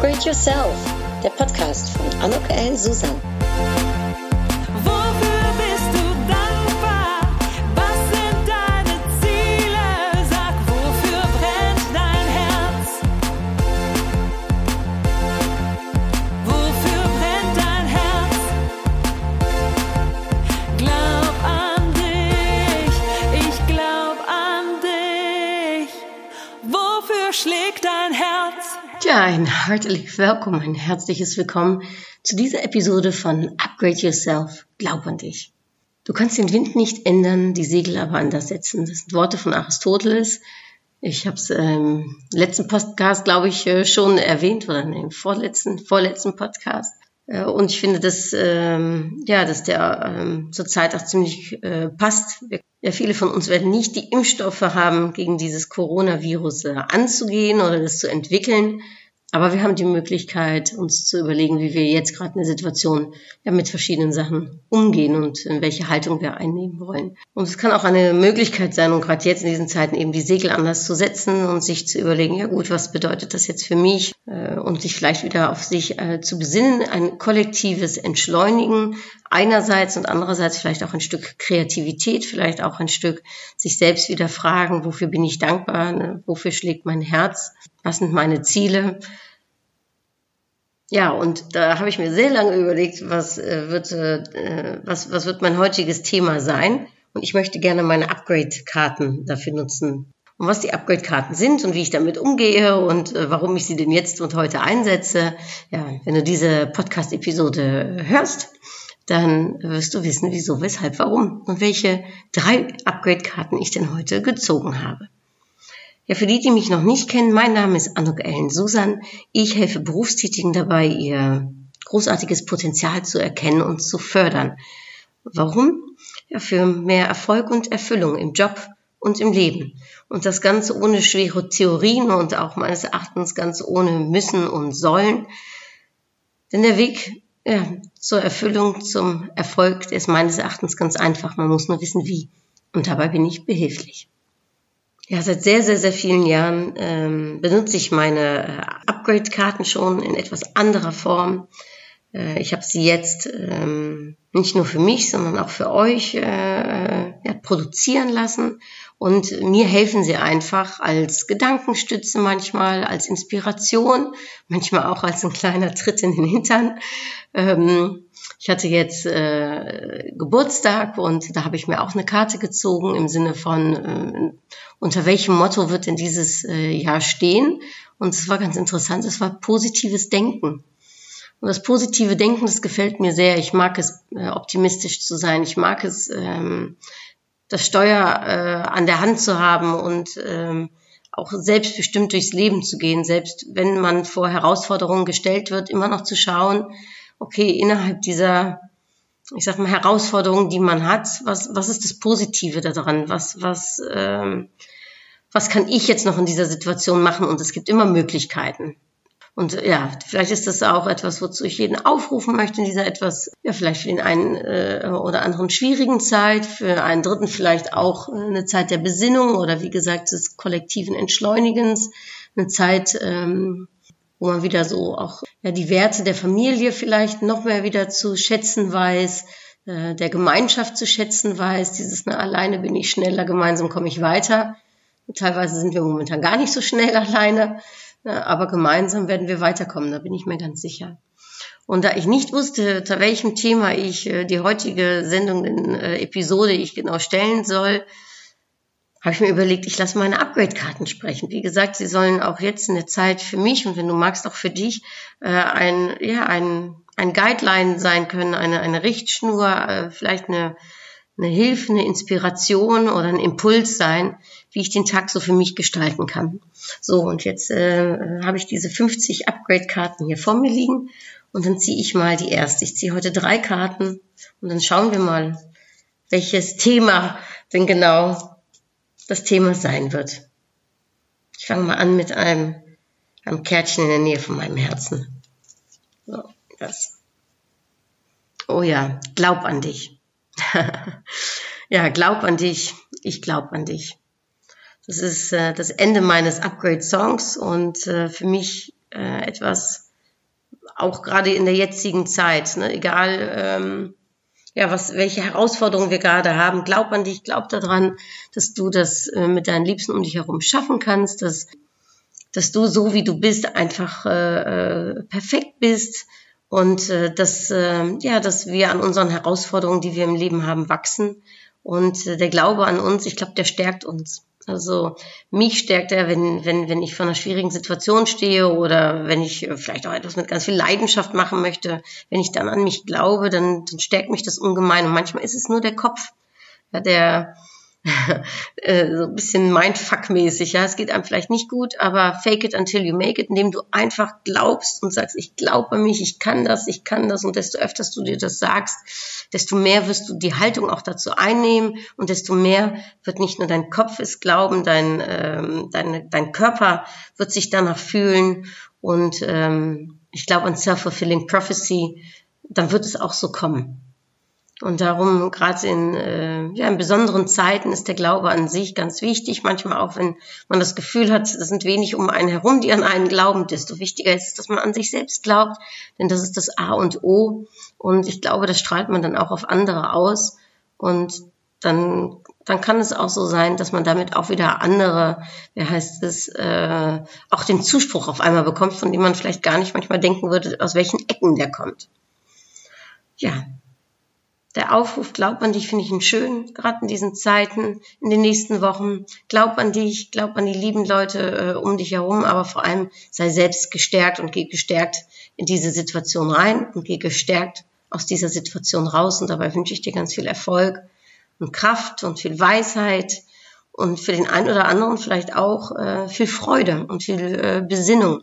Upgrade Yourself, der Podcast von Anok L. Susan. Schlägt dein Herz? Ja, ein herzlich willkommen, ein herzliches Willkommen zu dieser Episode von Upgrade Yourself. Glaub an dich. Du kannst den Wind nicht ändern, die Segel aber anders setzen. Das sind Worte von Aristoteles. Ich habe es im letzten Podcast, glaube ich, äh, schon erwähnt oder im vorletzten, vorletzten Podcast. Äh, Und ich finde, dass, ähm, ja, dass der ähm, zurzeit auch ziemlich äh, passt. Ja, viele von uns werden nicht die Impfstoffe haben, gegen dieses Coronavirus äh, anzugehen oder das zu entwickeln. Aber wir haben die Möglichkeit, uns zu überlegen, wie wir jetzt gerade in der Situation ja, mit verschiedenen Sachen umgehen und in welche Haltung wir einnehmen wollen. Und es kann auch eine Möglichkeit sein, und gerade jetzt in diesen Zeiten eben die Segel anders zu setzen und sich zu überlegen, ja gut, was bedeutet das jetzt für mich? Äh, und sich vielleicht wieder auf sich äh, zu besinnen, ein kollektives Entschleunigen einerseits und andererseits vielleicht auch ein Stück Kreativität, vielleicht auch ein Stück sich selbst wieder fragen, wofür bin ich dankbar, ne? wofür schlägt mein Herz, was sind meine Ziele. Ja, und da habe ich mir sehr lange überlegt, was äh, wird, äh, was, was wird mein heutiges Thema sein. Und ich möchte gerne meine Upgrade-Karten dafür nutzen. Und was die Upgrade-Karten sind und wie ich damit umgehe und äh, warum ich sie denn jetzt und heute einsetze. Ja, wenn du diese Podcast-Episode hörst, dann wirst du wissen, wieso, weshalb, warum und welche drei Upgrade-Karten ich denn heute gezogen habe. Ja, für die, die mich noch nicht kennen, mein Name ist Anuk Ellen Susan. Ich helfe Berufstätigen dabei, ihr großartiges Potenzial zu erkennen und zu fördern. Warum? Ja, für mehr Erfolg und Erfüllung im Job und im Leben. Und das Ganze ohne schwere Theorien und auch meines Erachtens ganz ohne Müssen und Sollen. Denn der Weg ja, zur Erfüllung, zum Erfolg, der ist meines Erachtens ganz einfach. Man muss nur wissen, wie. Und dabei bin ich behilflich. Ja, seit sehr, sehr, sehr vielen Jahren ähm, benutze ich meine äh, Upgrade-Karten schon in etwas anderer Form. Äh, ich habe sie jetzt ähm, nicht nur für mich, sondern auch für euch äh, ja, produzieren lassen. Und mir helfen sie einfach als Gedankenstütze manchmal, als Inspiration, manchmal auch als ein kleiner Tritt in den Hintern. Ähm, ich hatte jetzt äh, Geburtstag und da habe ich mir auch eine Karte gezogen im Sinne von, äh, unter welchem Motto wird denn dieses äh, Jahr stehen? Und es war ganz interessant, es war positives Denken. Und das positive Denken, das gefällt mir sehr. Ich mag es, äh, optimistisch zu sein. Ich mag es, ähm, das Steuer äh, an der Hand zu haben und ähm, auch selbstbestimmt durchs Leben zu gehen, selbst wenn man vor Herausforderungen gestellt wird, immer noch zu schauen, okay, innerhalb dieser, ich sag mal, Herausforderungen, die man hat, was, was ist das Positive daran? Was, was, ähm, was kann ich jetzt noch in dieser Situation machen? Und es gibt immer Möglichkeiten. Und ja, vielleicht ist das auch etwas, wozu ich jeden aufrufen möchte in dieser etwas, ja, vielleicht für den einen äh, oder anderen schwierigen Zeit, für einen dritten vielleicht auch eine Zeit der Besinnung oder wie gesagt des kollektiven Entschleunigens, eine Zeit, ähm, wo man wieder so auch ja, die Werte der Familie vielleicht noch mehr wieder zu schätzen weiß, äh, der Gemeinschaft zu schätzen weiß, dieses, ne, alleine bin ich schneller, gemeinsam komme ich weiter. Teilweise sind wir momentan gar nicht so schnell alleine, ne, aber gemeinsam werden wir weiterkommen, da bin ich mir ganz sicher. Und da ich nicht wusste, unter welchem Thema ich äh, die heutige Sendung, in, äh, Episode ich genau stellen soll, habe ich mir überlegt, ich lasse meine Upgrade-Karten sprechen. Wie gesagt, sie sollen auch jetzt in der Zeit für mich und wenn du magst auch für dich äh, ein, ja, ein, ein Guideline sein können, eine, eine Richtschnur, vielleicht eine, eine Hilfe, eine Inspiration oder ein Impuls sein, wie ich den Tag so für mich gestalten kann. So, und jetzt äh, habe ich diese 50 Upgrade-Karten hier vor mir liegen und dann ziehe ich mal die erste. Ich ziehe heute drei Karten und dann schauen wir mal, welches Thema denn genau das Thema sein wird. Ich fange mal an mit einem, einem Kärtchen in der Nähe von meinem Herzen. So, das. Oh ja, glaub an dich. ja, glaub an dich. Ich glaub an dich. Das ist äh, das Ende meines Upgrade-Songs und äh, für mich äh, etwas, auch gerade in der jetzigen Zeit, ne? egal ähm, ja, was, welche Herausforderungen wir gerade haben, glaub an dich, glaub daran, dass du das äh, mit deinen Liebsten um dich herum schaffen kannst, dass, dass du so wie du bist einfach äh, äh, perfekt bist und äh, dass, äh, ja, dass wir an unseren Herausforderungen, die wir im Leben haben, wachsen. Und äh, der Glaube an uns, ich glaube, der stärkt uns. Also mich stärkt er, wenn, wenn, wenn ich vor einer schwierigen Situation stehe oder wenn ich äh, vielleicht auch etwas mit ganz viel Leidenschaft machen möchte. Wenn ich dann an mich glaube, dann, dann stärkt mich das ungemein. Und manchmal ist es nur der Kopf, ja, der, so ein bisschen Mindfuck-mäßig. Ja, es geht einem vielleicht nicht gut, aber fake it until you make it, indem du einfach glaubst und sagst, ich glaube an mich, ich kann das, ich kann das. Und desto öfters du dir das sagst, desto mehr wirst du die Haltung auch dazu einnehmen und desto mehr wird nicht nur dein Kopf es glauben, dein, ähm, dein, dein Körper wird sich danach fühlen und ähm, ich glaube an self-fulfilling prophecy, dann wird es auch so kommen. Und darum, gerade in, äh, ja, in besonderen Zeiten ist der Glaube an sich ganz wichtig. Manchmal auch, wenn man das Gefühl hat, es sind wenig um einen herum, die an einen glauben, desto wichtiger ist es, dass man an sich selbst glaubt. Denn das ist das A und O. Und ich glaube, das strahlt man dann auch auf andere aus. Und dann, dann kann es auch so sein, dass man damit auch wieder andere, wie heißt es, äh, auch den Zuspruch auf einmal bekommt, von dem man vielleicht gar nicht manchmal denken würde, aus welchen Ecken der kommt. Ja, der Aufruf, glaub an dich, finde ich ihn schön, gerade in diesen Zeiten, in den nächsten Wochen. Glaub an dich, glaub an die lieben Leute äh, um dich herum, aber vor allem sei selbst gestärkt und geh gestärkt in diese Situation rein und geh gestärkt aus dieser Situation raus. Und dabei wünsche ich dir ganz viel Erfolg und Kraft und viel Weisheit und für den einen oder anderen vielleicht auch äh, viel Freude und viel äh, Besinnung.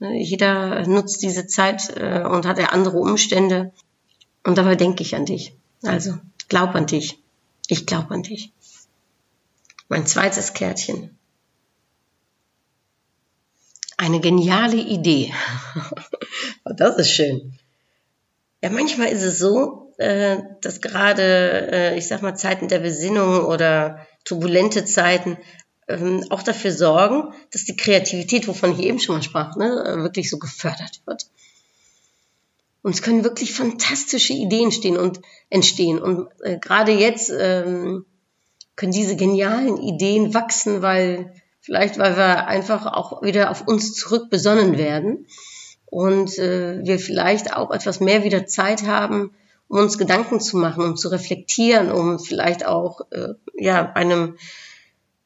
Ne, jeder nutzt diese Zeit äh, und hat ja andere Umstände. Und dabei denke ich an dich. Also, glaub an dich. Ich glaub an dich. Mein zweites Kärtchen. Eine geniale Idee. Oh, das ist schön. Ja, manchmal ist es so, äh, dass gerade, äh, ich sag mal, Zeiten der Besinnung oder turbulente Zeiten ähm, auch dafür sorgen, dass die Kreativität, wovon ich eben schon mal sprach, ne, wirklich so gefördert wird. Und es können wirklich fantastische Ideen stehen und entstehen. Und äh, gerade jetzt ähm, können diese genialen Ideen wachsen, weil vielleicht, weil wir einfach auch wieder auf uns zurück besonnen werden und äh, wir vielleicht auch etwas mehr wieder Zeit haben, um uns Gedanken zu machen, um zu reflektieren, um vielleicht auch äh, ja einem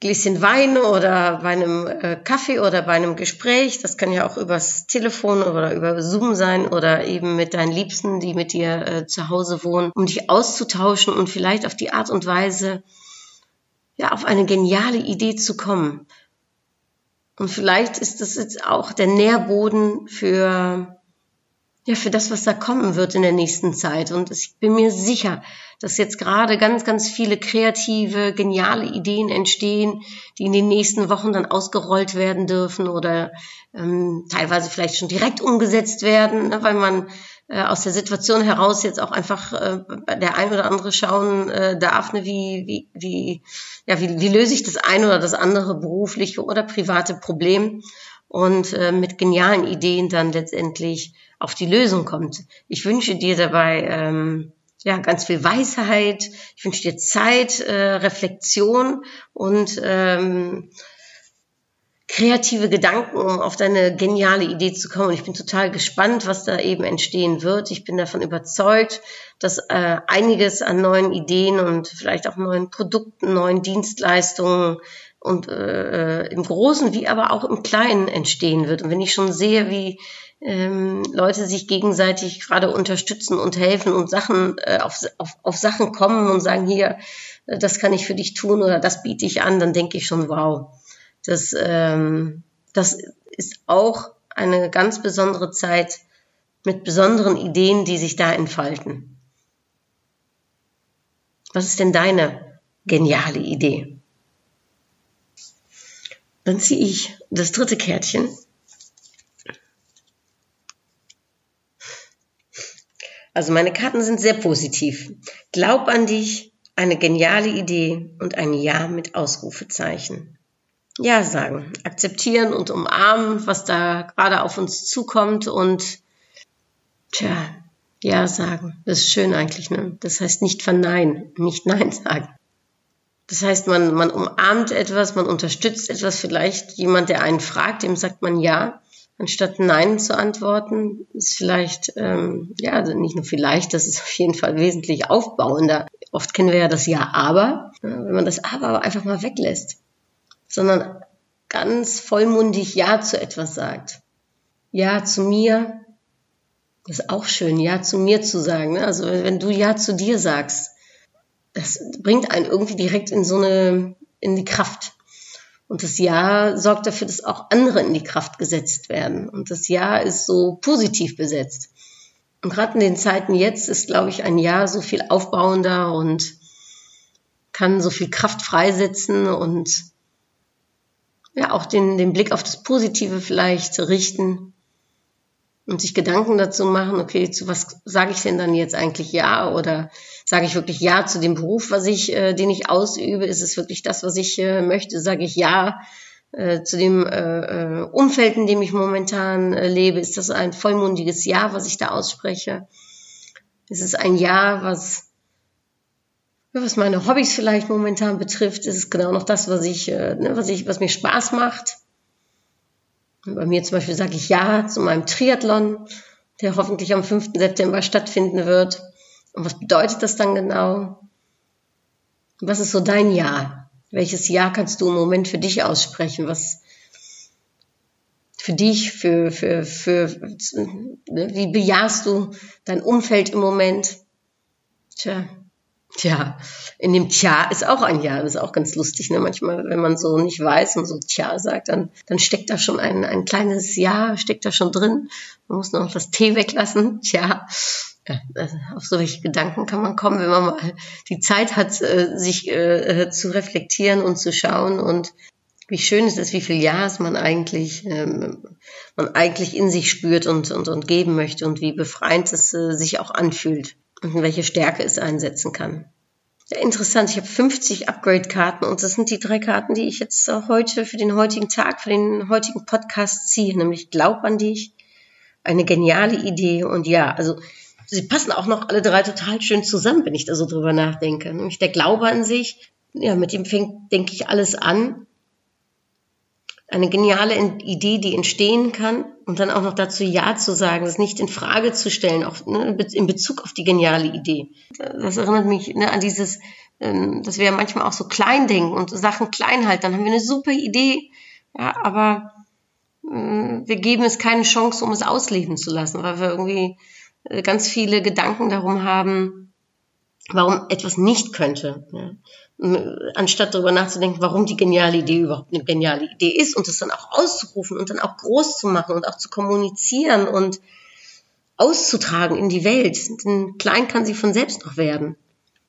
Gläschen Wein oder bei einem äh, Kaffee oder bei einem Gespräch. Das kann ja auch übers Telefon oder über Zoom sein oder eben mit deinen Liebsten, die mit dir äh, zu Hause wohnen, um dich auszutauschen und vielleicht auf die Art und Weise ja auf eine geniale Idee zu kommen. Und vielleicht ist das jetzt auch der Nährboden für ja, für das, was da kommen wird in der nächsten Zeit. Und ich bin mir sicher, dass jetzt gerade ganz, ganz viele kreative, geniale Ideen entstehen, die in den nächsten Wochen dann ausgerollt werden dürfen oder ähm, teilweise vielleicht schon direkt umgesetzt werden, ne, weil man äh, aus der Situation heraus jetzt auch einfach äh, der ein oder andere schauen äh, darf, ne, wie, wie, wie, ja, wie, wie löse ich das eine oder das andere berufliche oder private Problem und äh, mit genialen Ideen dann letztendlich auf die Lösung kommt. Ich wünsche dir dabei ähm, ja ganz viel Weisheit. Ich wünsche dir Zeit, äh, Reflexion und ähm, kreative Gedanken, um auf deine geniale Idee zu kommen. Und ich bin total gespannt, was da eben entstehen wird. Ich bin davon überzeugt, dass äh, einiges an neuen Ideen und vielleicht auch neuen Produkten, neuen Dienstleistungen und äh, im Großen wie aber auch im Kleinen entstehen wird. Und wenn ich schon sehe, wie ähm, Leute sich gegenseitig gerade unterstützen und helfen und Sachen äh, auf, auf, auf Sachen kommen und sagen, hier, äh, das kann ich für dich tun oder das biete ich an, dann denke ich schon, wow, das, ähm, das ist auch eine ganz besondere Zeit mit besonderen Ideen, die sich da entfalten. Was ist denn deine geniale Idee? Dann ziehe ich das dritte Kärtchen Also meine Karten sind sehr positiv. Glaub an dich, eine geniale Idee und ein Ja mit Ausrufezeichen. Ja sagen, akzeptieren und umarmen, was da gerade auf uns zukommt und Tja, ja sagen. Das ist schön eigentlich, ne? Das heißt nicht verneinen, nicht Nein sagen. Das heißt, man, man umarmt etwas, man unterstützt etwas. Vielleicht jemand, der einen fragt, dem sagt man ja, anstatt Nein zu antworten. Ist vielleicht, ähm, ja, also nicht nur vielleicht, das ist auf jeden Fall wesentlich aufbauender. Oft kennen wir ja das Ja, aber. Wenn man das Aber einfach mal weglässt, sondern ganz vollmundig Ja zu etwas sagt. Ja zu mir, das ist auch schön, Ja zu mir zu sagen. Ne? Also wenn du Ja zu dir sagst, das bringt einen irgendwie direkt in so eine, in die Kraft. Und das Ja sorgt dafür, dass auch andere in die Kraft gesetzt werden. Und das Ja ist so positiv besetzt. Und gerade in den Zeiten jetzt ist, glaube ich, ein Ja so viel aufbauender und kann so viel Kraft freisetzen und ja auch den, den Blick auf das Positive vielleicht richten und sich Gedanken dazu machen, okay, zu was sage ich denn dann jetzt eigentlich ja oder sage ich wirklich ja zu dem Beruf, was ich, äh, den ich ausübe? Ist es wirklich das, was ich äh, möchte? Sage ich ja äh, zu dem äh, äh Umfeld, in dem ich momentan äh, lebe? Ist das ein vollmundiges Ja, was ich da ausspreche? Ist es ein Ja, was was meine Hobbys vielleicht momentan betrifft, ist es genau noch das, was ich, äh, ne, was ich, was mir Spaß macht. Bei mir zum Beispiel sage ich Ja zu meinem Triathlon, der hoffentlich am 5. September stattfinden wird. Und was bedeutet das dann genau? Was ist so dein Ja? Welches Ja kannst du im Moment für dich aussprechen? Was für dich, für, für, für, ne, wie bejahst du dein Umfeld im Moment? Tja, Tja, in dem Tja ist auch ein Ja. Das ist auch ganz lustig. Ne? Manchmal, wenn man so nicht weiß und so Tja sagt, dann, dann steckt da schon ein, ein kleines Ja, steckt da schon drin. Man muss noch das T weglassen. Tja, ja, auf solche Gedanken kann man kommen, wenn man mal die Zeit hat, äh, sich äh, zu reflektieren und zu schauen und wie schön es ist, wie viel Ja's man eigentlich, ähm, man eigentlich in sich spürt und, und, und geben möchte und wie befreiend es äh, sich auch anfühlt und welche Stärke es einsetzen kann. Ja, interessant. Ich habe 50 Upgrade-Karten und das sind die drei Karten, die ich jetzt heute für den heutigen Tag, für den heutigen Podcast ziehe, nämlich Glaub an dich, eine geniale Idee und ja, also sie passen auch noch alle drei total schön zusammen, wenn ich da so drüber nachdenke. Nämlich der Glaube an sich, ja, mit dem fängt, denke ich, alles an eine geniale Idee, die entstehen kann und dann auch noch dazu Ja zu sagen, das nicht in Frage zu stellen, auch ne, in Bezug auf die geniale Idee. Das erinnert mich ne, an dieses, ähm, dass wir ja manchmal auch so klein denken und Sachen klein halten. Dann haben wir eine super Idee, ja, aber äh, wir geben es keine Chance, um es ausleben zu lassen, weil wir irgendwie äh, ganz viele Gedanken darum haben, warum etwas nicht könnte. Ja anstatt darüber nachzudenken, warum die geniale Idee überhaupt eine geniale Idee ist und das dann auch auszurufen und dann auch groß zu machen und auch zu kommunizieren und auszutragen in die Welt. Denn klein kann sie von selbst noch werden.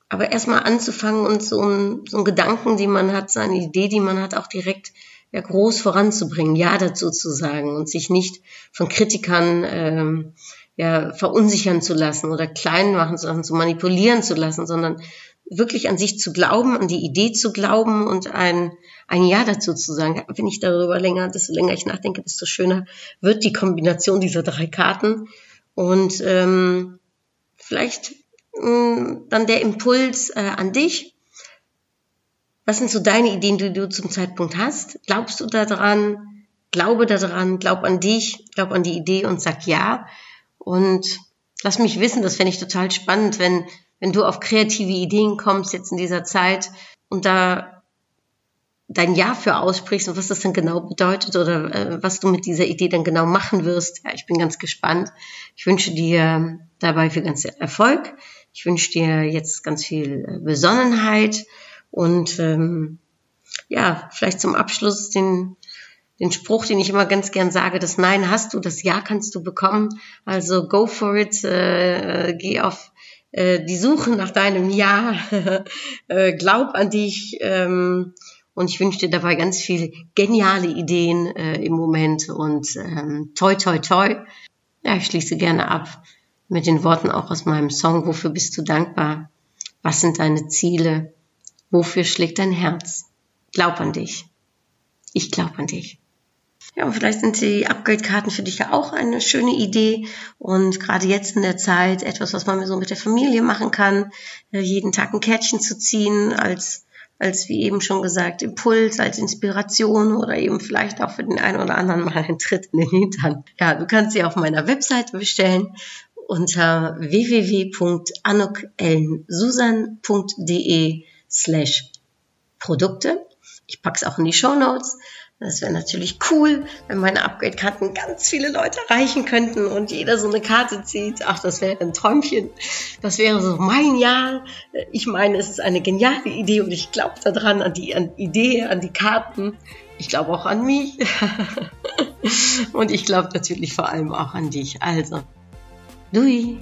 Aber erstmal anzufangen und so ein, so ein Gedanken, den man hat, seine Idee, die man hat, auch direkt ja, groß voranzubringen, Ja dazu zu sagen und sich nicht von Kritikern ähm, ja, verunsichern zu lassen oder klein machen zu lassen, zu manipulieren zu lassen, sondern wirklich an sich zu glauben, an die Idee zu glauben und ein, ein Ja dazu zu sagen. Wenn ich darüber länger, desto länger ich nachdenke, desto schöner wird die Kombination dieser drei Karten. Und ähm, vielleicht mh, mm, dann der Impuls äh, an dich. Was sind so deine Ideen, die du zum Zeitpunkt hast? Glaubst du daran? Glaube daran, glaub an dich, glaub an die Idee und sag ja. Und lass mich wissen, das fände ich total spannend, wenn wenn du auf kreative Ideen kommst jetzt in dieser Zeit und da dein Ja für aussprichst und was das dann genau bedeutet oder äh, was du mit dieser Idee dann genau machen wirst. Ja, ich bin ganz gespannt. Ich wünsche dir dabei viel ganz Erfolg. Ich wünsche dir jetzt ganz viel äh, Besonnenheit und ähm, ja, vielleicht zum Abschluss den den Spruch, den ich immer ganz gern sage, das Nein hast du, das Ja kannst du bekommen. Also go for it, äh, geh auf äh, die Suche nach deinem Ja, äh, glaub an dich ähm, und ich wünsche dir dabei ganz viele geniale Ideen äh, im Moment und ähm, toi toi toi. Ja, ich schließe gerne ab mit den Worten auch aus meinem Song, wofür bist du dankbar? Was sind deine Ziele? Wofür schlägt dein Herz? Glaub an dich. Ich glaub an dich. Ja, und vielleicht sind die Upgrade-Karten für dich ja auch eine schöne Idee. Und gerade jetzt in der Zeit etwas, was man so mit der Familie machen kann, äh, jeden Tag ein Kärtchen zu ziehen als als wie eben schon gesagt Impuls, als Inspiration oder eben vielleicht auch für den einen oder anderen mal einen Tritt in den Hintern. Ja, du kannst sie auf meiner Webseite bestellen unter www.anukellensusan.de slash Produkte. Ich pack's auch in die Show Notes. Das wäre natürlich cool, wenn meine Upgrade-Karten ganz viele Leute erreichen könnten und jeder so eine Karte zieht. Ach, das wäre ein Träumchen. Das wäre so mein Jahr. Ich meine, es ist eine geniale Idee und ich glaube daran, an die an Idee, an die Karten. Ich glaube auch an mich. und ich glaube natürlich vor allem auch an dich. Also, Dui.